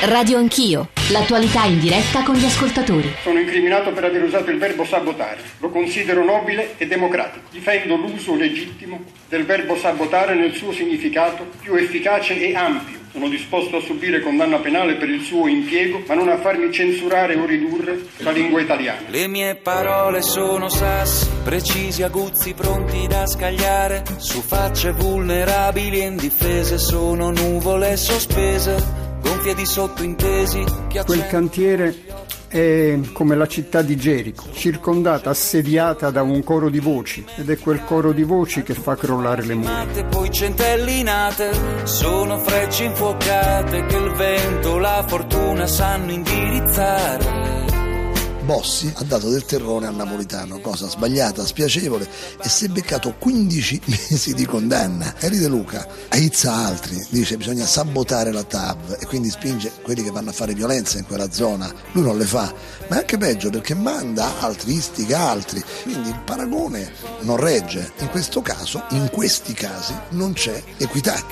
Radio Anch'io, l'attualità in diretta con gli ascoltatori. Sono incriminato per aver usato il verbo sabotare. Lo considero nobile e democratico. Difendo l'uso legittimo del verbo sabotare nel suo significato più efficace e ampio. Sono disposto a subire condanna penale per il suo impiego, ma non a farmi censurare o ridurre la lingua italiana. Le mie parole sono sassi, precisi, aguzzi, pronti da scagliare. Su facce vulnerabili e indifese sono nuvole sospese gonfie di sottointesi. Quel cantiere è come la città di Gerico, circondata, assediata da un coro di voci ed è quel coro di voci che fa crollare le mura. Poi centellinate, sono frecce infuocate che il vento, la fortuna sanno indirizzare. Bossi ha dato del terrone al napolitano, cosa sbagliata, spiacevole, e si è beccato 15 mesi di condanna. Eri De Luca aizza altri, dice bisogna sabotare la TAV e quindi spinge quelli che vanno a fare violenza in quella zona. Lui non le fa, ma è anche peggio perché manda altri, istiga altri. Quindi il paragone non regge. In questo caso, in questi casi, non c'è equità.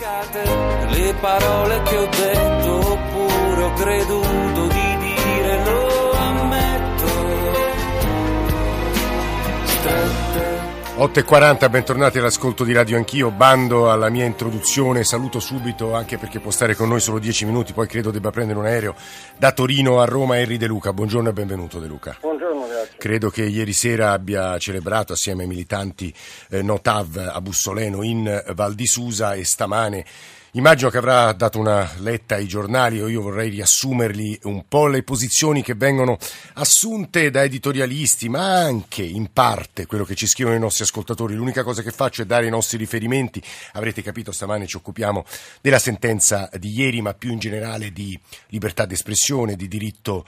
Le parole che ho detto oppure ho creduto di 8.40, bentornati all'ascolto di Radio Anch'io, bando alla mia introduzione, saluto subito anche perché può stare con noi solo 10 minuti, poi credo debba prendere un aereo da Torino a Roma, Henry De Luca, buongiorno e benvenuto De Luca. Buongiorno, grazie. Credo che ieri sera abbia celebrato assieme ai militanti eh, Notav a Bussoleno in Val di Susa e stamane Immagino che avrà dato una letta ai giornali o io vorrei riassumerli un po' le posizioni che vengono assunte da editorialisti, ma anche in parte quello che ci scrivono i nostri ascoltatori. L'unica cosa che faccio è dare i nostri riferimenti. Avrete capito, stamane ci occupiamo della sentenza di ieri, ma più in generale di libertà d'espressione, di diritto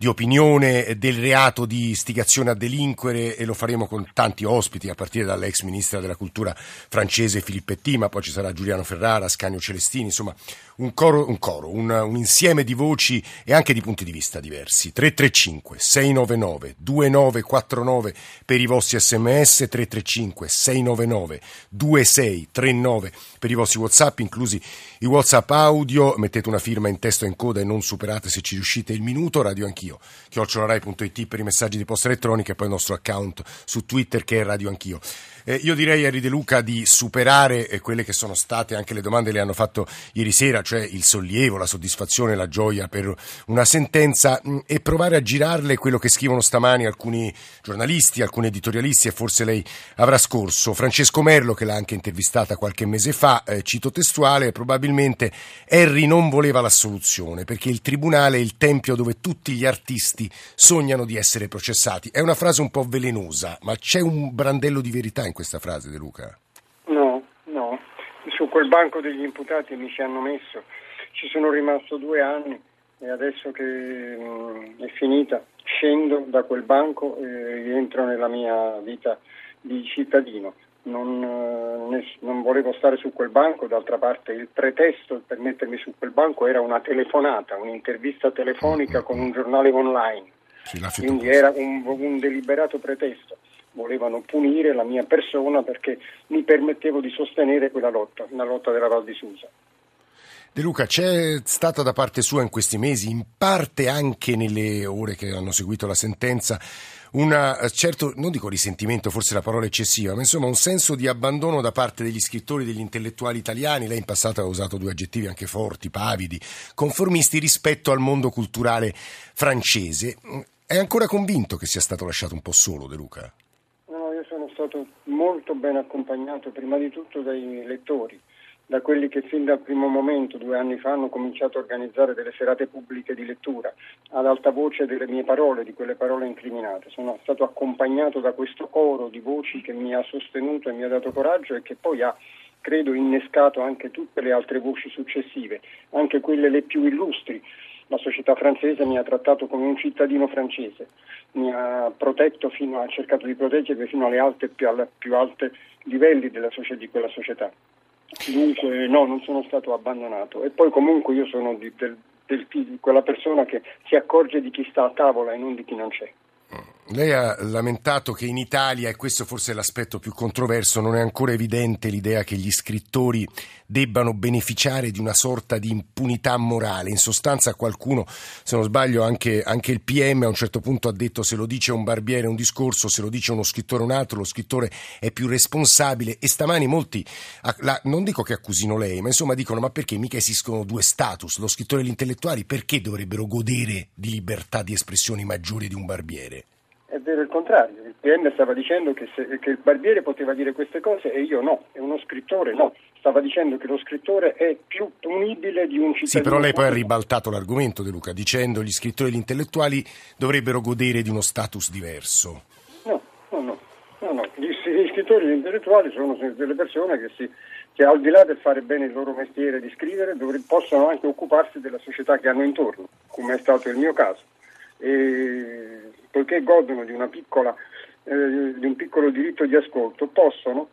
di opinione del reato di istigazione a delinquere e lo faremo con tanti ospiti a partire dall'ex ministra della cultura francese Filippetti, ma poi ci sarà Giuliano Ferrara, Scanio Celestini, insomma un coro, un, coro un, un, insieme di voci e anche di punti di vista diversi. 335 699 2949 per i vostri sms, 335 699 2639 per i vostri whatsapp, inclusi i whatsapp audio, mettete una firma in testo in coda e non superate se ci riuscite il minuto, radio anch'io, chiocciolarai.it per i messaggi di posta elettronica e poi il nostro account su Twitter che è radio anch'io. Eh, io direi a Ride Luca di superare eh, quelle che sono state anche le domande che le hanno fatto ieri sera, cioè il sollievo, la soddisfazione, la gioia per una sentenza mh, mm, e provare a girarle quello che scrivono stamani alcuni giornalisti, alcuni editorialisti e forse lei avrà scorso. Francesco Merlo, che l'ha anche intervistata qualche mese fa, eh, cito testuale, probabilmente Harry non voleva l'assoluzione perché il tribunale è il tempio dove tutti gli artisti sognano di essere processati. È una frase un po' velenosa, ma c'è un brandello di verità in questa frase, De Luca? No, no. Su quel banco degli imputati mi ci hanno messo. Ci sono rimasto due anni e adesso che mm, è finita scendo da quel banco e rientro nella mia vita di cittadino. Non, eh, non, volevo stare su quel banco, d'altra parte il pretesto per mettermi su quel banco era una telefonata, un'intervista telefonica con un giornale online, quindi era un, un deliberato pretesto volevano punire la mia persona perché mi permettevo di sostenere quella lotta, la lotta della Val di Susa. De Luca, c'è stata da parte sua in questi mesi, in parte anche nelle ore che hanno seguito la sentenza, una certo, non dico risentimento, forse la parola eccessiva, ma insomma un senso di abbandono da parte degli scrittori, degli intellettuali italiani, lei in passato ha usato due aggettivi anche forti, pavidi, conformisti rispetto al mondo culturale francese. È ancora convinto che sia stato lasciato un po' solo, De Luca? Stato molto ben accompagnato prima di tutto dai lettori, da quelli che fin dal primo momento, due anni fa, hanno cominciato a organizzare delle serate pubbliche di lettura, ad alta voce delle mie parole, di quelle parole incriminate. Sono stato accompagnato da questo coro di voci che mi ha sostenuto e mi ha dato coraggio e che poi ha credo innescato anche tutte le altre voci successive, anche quelle le più illustri. La società francese mi ha trattato come un cittadino francese mi ha protetto fino, ha cercato di proteggermi fino alle alte, più, alle più alte livelli della, di quella società. Dunque no, non sono stato abbandonato. E poi comunque io sono di, del, del, di quella persona che si accorge di chi sta a tavola e non di chi non c'è. Lei ha lamentato che in Italia, e questo forse è l'aspetto più controverso, non è ancora evidente l'idea che gli scrittori debbano beneficiare di una sorta di impunità morale. In sostanza qualcuno, se non sbaglio anche, anche, il PM a un certo punto ha detto se lo dice un barbiere un discorso, se lo dice uno scrittore un altro, lo scrittore è più responsabile e stamani molti, non dico che accusino lei, ma insomma dicono ma perché mica esistono due status, lo scrittore e gli intellettuali, perché dovrebbero godere di libertà di espressione maggiore di un barbiere? È vero il contrario, il PM stava dicendo che, se, che, il barbiere poteva dire queste cose e io no, e uno scrittore no. Stava dicendo che lo scrittore è più punibile di un cittadino. Sì, però lei poi ha ribaltato l'argomento De Luca, dicendo che gli scrittori e gli intellettuali dovrebbero godere di uno status diverso. No, no, no. no, no. Gli, gli, scrittori e gli intellettuali sono delle persone che, si, che, al di là del fare bene il loro mestiere di scrivere dovre, possono anche occuparsi della società che hanno intorno, come è stato il mio caso. E poiché godono di, piccola, eh, di un piccolo diritto di ascolto, possono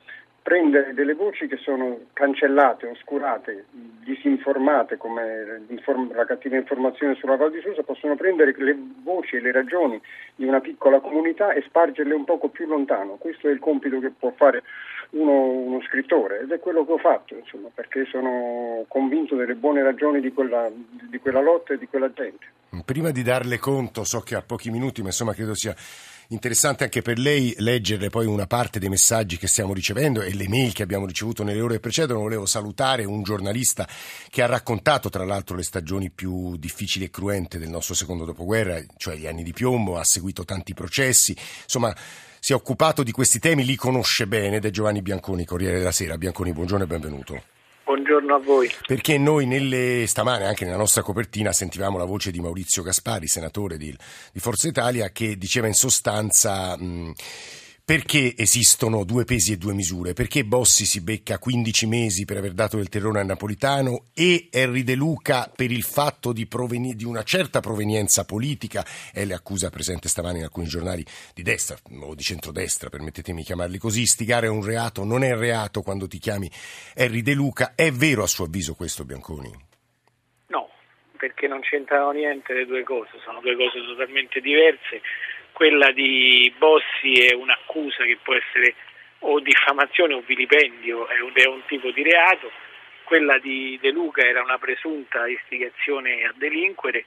prendere delle voci che sono cancellate, oscurate, disinformate come la cattiva informazione sulla Val di Susa, possono prendere le voci e le ragioni di una piccola comunità e spargerle un poco più lontano. Questo è il compito che può fare uno, uno scrittore ed è quello che ho fatto, insomma, perché sono convinto delle buone ragioni di quella, di quella lotta e di quella gente. Prima di darle conto, so che ha pochi minuti, ma insomma credo sia interessante anche per lei leggere poi una parte dei messaggi che stiamo ricevendo e le mail che abbiamo ricevuto nelle ore che precedono. Volevo salutare un giornalista che ha raccontato tra l'altro le stagioni più difficili e cruente del nostro secondo dopoguerra, cioè gli anni di piombo, ha seguito tanti processi, insomma si è occupato di questi temi, li conosce bene ed è Giovanni Bianconi, Corriere della Sera. Bianconi, buongiorno e benvenuto. Buongiorno a voi. Perché noi nelle, stamane, anche nella nostra copertina, sentivamo la voce di Maurizio Gaspari, senatore di, di Forza Italia, che diceva in sostanza... Mh, perché esistono due pesi e due misure? Perché Bossi si becca 15 mesi per aver dato del terrore a Napolitano e Henry De Luca per il fatto di, proveni- di una certa provenienza politica? È l'accusa presente stamani in alcuni giornali di destra o di centrodestra, permettetemi di chiamarli così. Stigare è un reato, non è reato quando ti chiami Henry De Luca. È vero a suo avviso questo, Bianconi? No, perché non c'entrano niente le due cose, sono due cose totalmente diverse quella di Bossi è un'accusa che può essere o diffamazione o vilipendio, è un, è un tipo di reato, quella di De Luca era una presunta istigazione a delinquere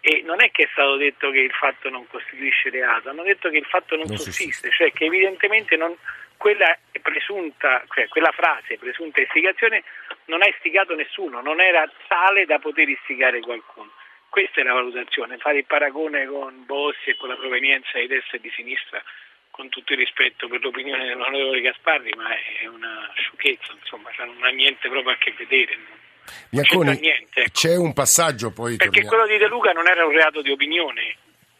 e non è che è stato detto che il fatto non costituisce reato, hanno detto che il fatto non, non sussiste, cioè che evidentemente non, quella, presunta, cioè quella frase, presunta istigazione, non ha istigato nessuno, non era tale da poter istigare qualcuno. Questa è la valutazione, fare il paragone con Bossi e con la provenienza di destra e di sinistra, con tutto il rispetto per l'opinione dell'onorevole Gasparri, ma è una sciocchezza, insomma, cioè non ha niente proprio a che vedere. Bianconi, niente, ecco. c'è un passaggio poi... Perché torniamo. quello di De Luca non era un reato di opinione,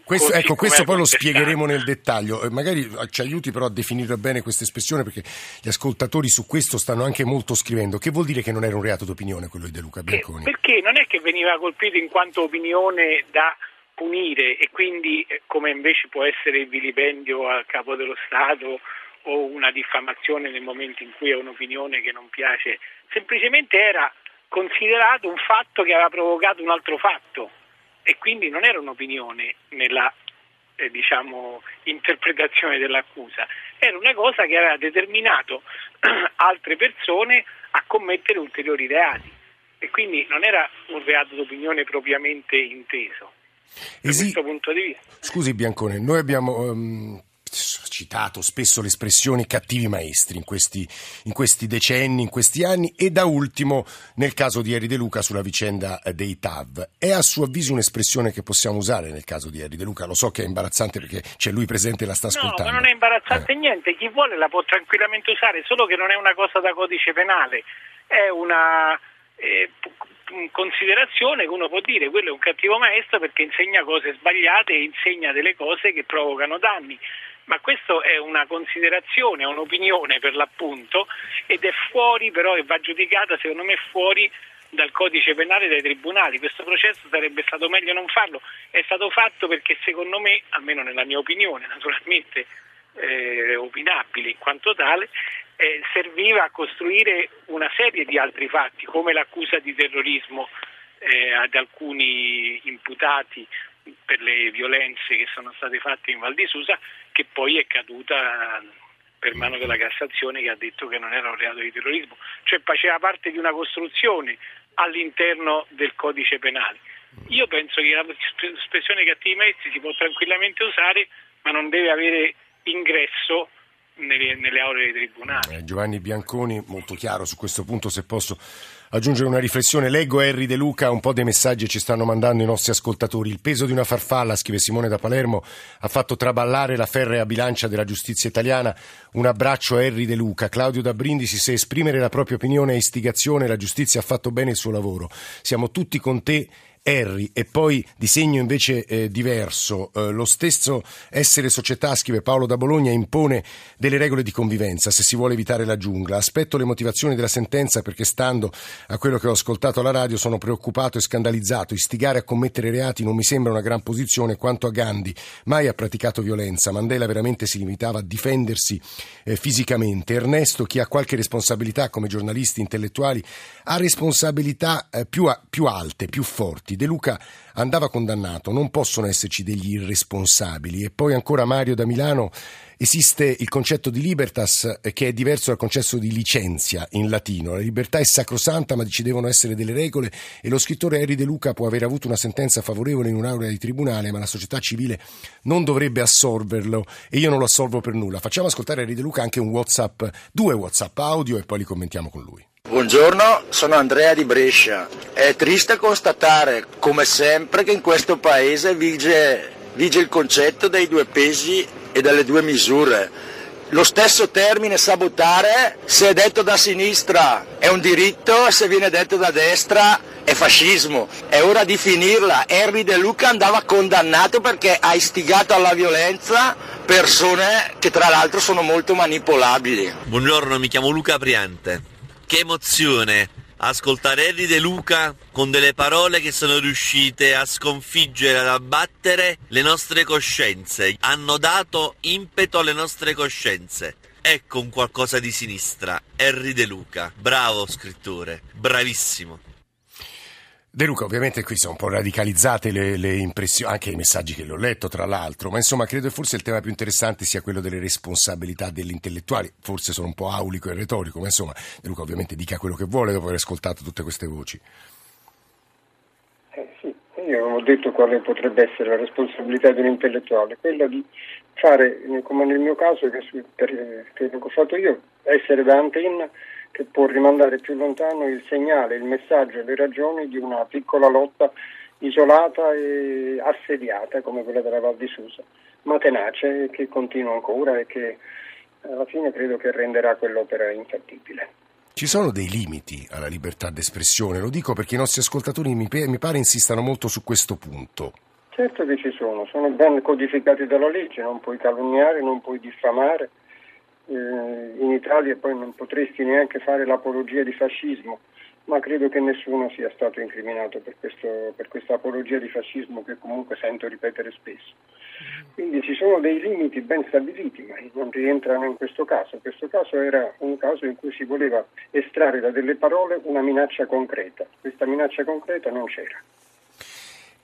questo, ecco, questo poi lo spiegheremo nel dettaglio. Eh, magari ci aiuti però a definire bene questa espressione perché gli ascoltatori su questo stanno anche molto scrivendo. Che vuol dire che non era un reato d'opinione quello di De Luca Bianconi? Perché non è che veniva colpito in quanto opinione da punire e quindi eh, come invece può essere il vilipendio al capo dello Stato o una diffamazione nel momento in cui è un'opinione che non piace, semplicemente era considerato un fatto che aveva provocato un altro fatto e quindi non era un'opinione nella eh, diciamo, interpretazione dell'accusa, era una cosa che aveva determinato altre persone a commettere ulteriori reati e quindi non era un reato d'opinione propriamente inteso. Da Esi... questo punto di vista. Scusi Biancone, noi abbiamo um, citato spesso l'espressione cattivi maestri in questi, in questi, decenni, in questi anni e da ultimo nel caso di Eri De Luca sulla vicenda eh, dei TAV. È a suo avviso un'espressione che possiamo usare nel caso di Eri De Luca? Lo so che è imbarazzante perché c'è lui presente e la sta ascoltando. No, ma non è imbarazzante eh. niente, chi vuole la può tranquillamente usare, solo che non è una cosa da codice penale, è una... Eh, considerazione che uno può dire quello è un cattivo maestro perché insegna cose sbagliate e insegna delle cose che provocano danni ma questa è una considerazione, un'opinione per l'appunto ed è fuori però e va giudicata secondo me fuori dal codice penale dai tribunali. Questo processo sarebbe stato meglio non farlo, è stato fatto perché secondo me, almeno nella mia opinione, naturalmente eh, opinabile in quanto tale, eh, serviva a costruire una serie di altri fatti come l'accusa di terrorismo eh, ad alcuni imputati per le violenze che sono state fatte in Val di Susa, che poi è caduta per mano della Cassazione che ha detto che non era un reato di terrorismo, cioè faceva parte di una costruzione all'interno del codice penale. Io penso che l'espressione cattivi mezzi si può tranquillamente usare, ma non deve avere ingresso nelle, nelle aule dei tribunali. Eh, Giovanni Bianconi, molto chiaro su questo punto, se posso aggiungere una riflessione. Leggo Harry De Luca, un po' dei messaggi ci stanno mandando i nostri ascoltatori. Il peso di una farfalla, scrive Simone da Palermo, ha fatto traballare la ferrea bilancia della giustizia italiana. Un abbraccio a Harry De Luca. Claudio da Brindisi, se esprimere la propria opinione è istigazione, la giustizia ha fatto bene il suo lavoro. Siamo tutti con te Harry e poi di segno invece eh, diverso. Eh, lo stesso essere società, scrive Paolo da Bologna, impone delle regole di convivenza se si vuole evitare la giungla. Aspetto le motivazioni della sentenza perché stando a quello che ho ascoltato alla radio sono preoccupato e scandalizzato. Istigare a commettere reati non mi sembra una gran posizione quanto a Gandhi. Mai ha praticato violenza. Mandela veramente si limitava a difendersi eh, fisicamente. Ernesto, chi ha qualche responsabilità come giornalisti intellettuali, ha responsabilità eh, più, a, più alte, più forti. De Luca andava condannato, non possono esserci degli irresponsabili. E poi ancora Mario da Milano, esiste il concetto di libertas eh, che è diverso dal concetto di licenzia in latino. La libertà è sacrosanta, ma ci devono essere delle regole e lo scrittore Harry De Luca può aver avuto una sentenza favorevole in un'aula di tribunale, ma la società civile non dovrebbe assolverlo e io non lo assolvo per nulla. Facciamo ascoltare a Harry De Luca anche un WhatsApp, due WhatsApp audio e poi li commentiamo con lui. Buongiorno, sono Andrea di Brescia. È triste constatare, come sempre, che in questo paese vige, vige il concetto dei due pesi e delle due misure. Lo stesso termine sabotare, se è detto da sinistra è un diritto, se viene detto da destra è fascismo. È ora di finirla. Henry De Luca andava condannato perché ha istigato alla violenza persone che tra l'altro sono molto manipolabili. Buongiorno, mi chiamo Luca Priante. Che emozione ascoltare Harry De Luca con delle parole che sono riuscite a sconfiggere, ad abbattere le nostre coscienze. Hanno dato impeto alle nostre coscienze. Ecco un qualcosa di sinistra. Harry De Luca. Bravo scrittore. Bravissimo. De Luca, ovviamente qui sono un po' radicalizzate le, le, impressioni, anche i messaggi che l'ho letto tra l'altro, ma insomma credo che forse il tema più interessante sia quello delle responsabilità degli intellettuali, forse sono un po' aulico e retorico, ma insomma De Luca ovviamente dica quello che vuole dopo aver ascoltato tutte queste voci. Eh sì, io ho detto quale potrebbe essere la responsabilità di un intellettuale, quella di fare, come nel mio caso, che, per, che ho fatto io, essere da antenna che può rimandare più lontano il segnale, il messaggio e le ragioni di una piccola lotta isolata e assediata come quella della Val di Susa, ma tenace che continua ancora e che alla fine credo che renderà quell'opera infattibile. Ci sono dei limiti alla libertà d'espressione, lo dico perché i nostri ascoltatori mi, mi pare insistano molto su questo punto. Certo che ci sono, sono ben codificati dalla legge, non puoi calunniare, non puoi diffamare, eh, in Italia poi non potresti neanche fare l'apologia di fascismo, ma credo che nessuno sia stato incriminato per, questo, per questa apologia di fascismo che comunque sento ripetere spesso. Quindi ci sono dei limiti ben stabiliti, ma non rientrano in questo caso. Questo caso era un caso in cui si voleva estrarre da delle parole una minaccia concreta. Questa minaccia concreta non c'era.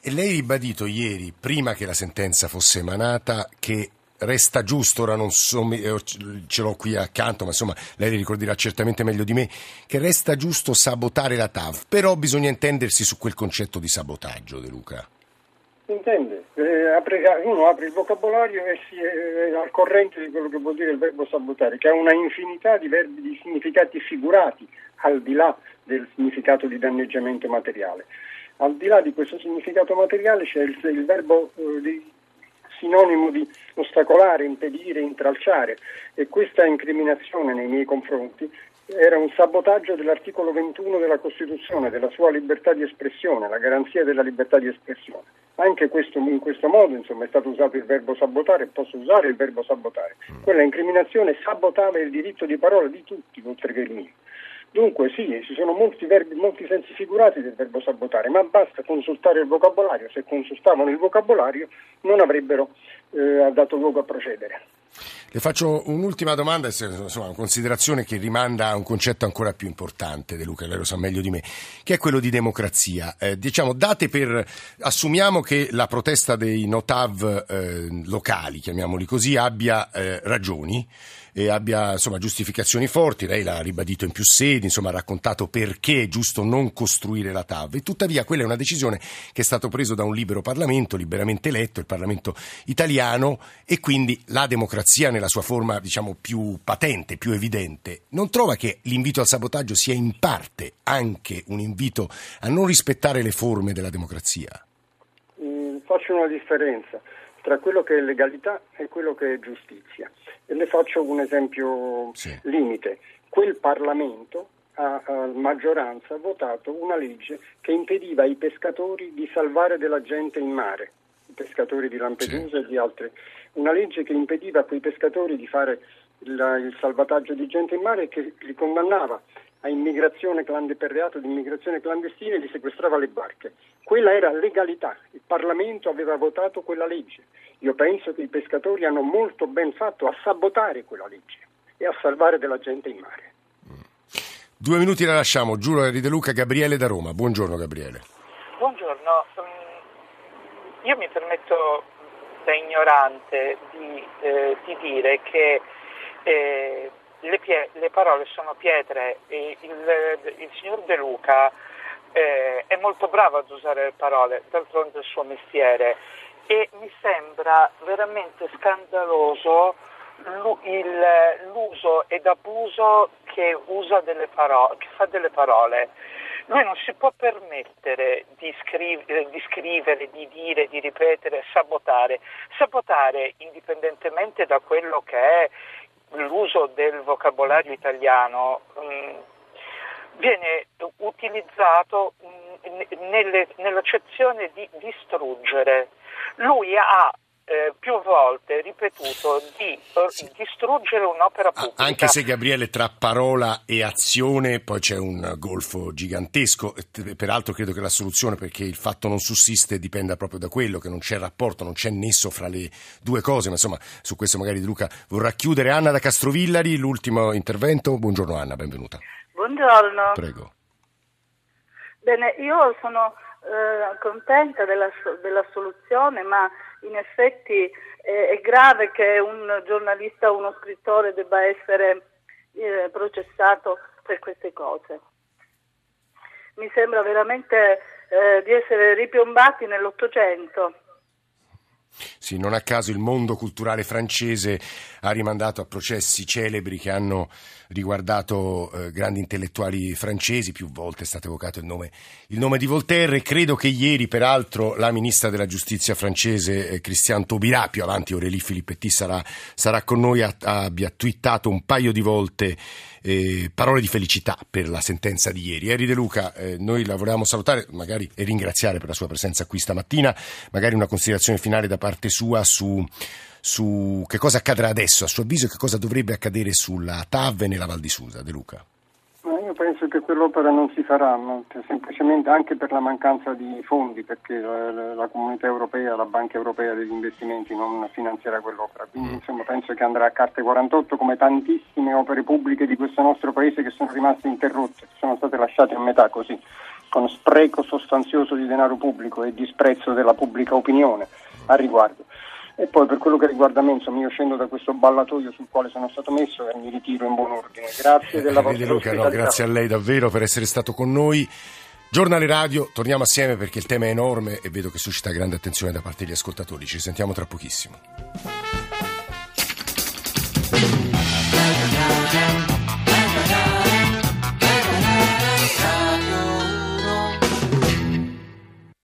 E lei ha ribadito ieri, prima che la sentenza fosse emanata, che resta giusto, ora non so, eh, ce l'ho qui accanto, ma insomma lei li ricorderà certamente meglio di me, che resta giusto sabotare la TAV, però bisogna intendersi su quel concetto di sabotaggio, De Luca. Intende, eh, apre, uno apre il vocabolario e si è al corrente di quello che vuol dire il verbo sabotare, che ha una infinità di, verbi, di significati figurati, al di là del significato di danneggiamento materiale. Al di là di questo significato materiale c'è il, il verbo eh, di sinonimo di ostacolare, impedire, intralciare e questa incriminazione nei miei confronti era un sabotaggio dell'articolo 21 della Costituzione, della sua libertà di espressione, la garanzia della libertà di espressione. Anche questo, in questo modo insomma, è stato usato il verbo sabotare posso usare il verbo sabotare. Quella incriminazione sabotava il diritto di parola di tutti, oltre che il mio. Dunque sì, ci sono molti, verbi, molti sensi figurati del verbo sabotare, ma basta consultare il vocabolario, se consultavano il vocabolario non avrebbero eh, dato luogo a procedere. Le faccio un'ultima domanda, insomma, una considerazione che rimanda a un concetto ancora più importante, De Luca, lei lo sa meglio di me, che è quello di democrazia. Eh, diciamo, date per, assumiamo che la protesta dei notav eh, locali, chiamiamoli così, abbia eh, ragioni e abbia insomma, giustificazioni forti. Lei l'ha ribadito in più sedi, insomma, ha raccontato perché è giusto non costruire la TAV. E tuttavia quella è una decisione che è stata presa da un libero Parlamento, liberamente eletto, il Parlamento italiano, e quindi la democrazia nella sua forma diciamo, più patente, più evidente. Non trova che l'invito al sabotaggio sia in parte anche un invito a non rispettare le forme della democrazia? Mm, faccio una differenza tra quello che è legalità e quello che è giustizia. E le faccio un esempio sì. limite. Quel Parlamento ha a maggioranza votato una legge che impediva ai pescatori di salvare della gente in mare, pescatori di Lampedusa sì. e di altre. Una legge che impediva a quei pescatori di fare il, il salvataggio di gente in mare e che li condannava a immigrazione per reato di immigrazione clandestina e li sequestrava le barche. Quella era legalità, il Parlamento aveva votato quella legge. Io penso che i pescatori hanno molto ben fatto a sabotare quella legge e a salvare della gente in mare. Due minuti la lasciamo, giuro Eri De Luca, Gabriele da Roma. Buongiorno Gabriele. Buongiorno, io mi permetto da ignorante di, eh, di dire che eh, le, pie- le, parole sono pietre e il, il signor De Luca eh, è molto bravo ad usare le parole, d'altronde è il suo mestiere e mi sembra veramente scandaloso l'uso ed abuso che, parole, che fa delle parole. Lui non si può permettere di scrivere, di, scrivere, di dire, di ripetere, sabotare. Sabotare indipendentemente da quello che è l'uso del vocabolario italiano mh, mm, viene utilizzato mh, mm, nelle, nell'accezione di distruggere. Lui ha eh, più volte ripetuto di sì. distruggere un'opera pubblica. Anche se Gabriele tra parola e azione poi c'è un golfo gigantesco, peraltro credo che la soluzione perché il fatto non sussiste dipenda proprio da quello, che non c'è rapporto, non c'è nesso fra le due cose, ma insomma su questo magari Di Luca vorrà chiudere. Anna da Castrovillari, l'ultimo intervento. Buongiorno Anna, benvenuta. Buongiorno. Prego. Bene, io sono eh, contenta della, della, soluzione, ma in effetti è grave che un giornalista o uno scrittore debba essere eh, processato per queste cose. Mi sembra veramente eh, di essere ripiombati nell'Ottocento. Sì, non a caso il mondo culturale francese ha rimandato a processi celebri che hanno riguardato eh, grandi intellettuali francesi, più volte è stato evocato il nome, il nome, di Voltaire e credo che ieri peraltro la ministra della giustizia francese eh, Christiane Taubira, più avanti Aurélie Filippetti sarà, sarà con noi, ha, abbia twittato un paio di volte eh, parole di felicità per la sentenza di ieri. Eri De Luca, eh, noi la volevamo salutare magari, e ringraziare per la sua presenza qui stamattina, magari una considerazione finale da parte sua su su che cosa accadrà adesso, a suo avviso, che cosa dovrebbe accadere sulla TAV e nella Val di Susa, De Luca. Ma io penso che quell'opera non si farà, semplicemente anche per la mancanza di fondi, perché la, la, comunità europea, la Banca Europea degli investimenti non finanzierà quell'opera. Quindi mm. insomma, penso che andrà a carte 48 come tantissime opere pubbliche di questo nostro paese che sono rimaste interrotte, sono state lasciate a metà così, con spreco sostanzioso di denaro pubblico e disprezzo della pubblica opinione a riguardo. E poi per quello che riguarda me, insomma, io scendo da questo ballatoio sul quale sono stato messo e mi ritiro in buon ordine. Grazie della eh, vostra Luca, no, Grazie a lei davvero per essere stato con noi. Giornale Radio, torniamo assieme perché il tema è enorme e vedo che suscita grande attenzione da parte degli ascoltatori. Ci sentiamo tra pochissimo.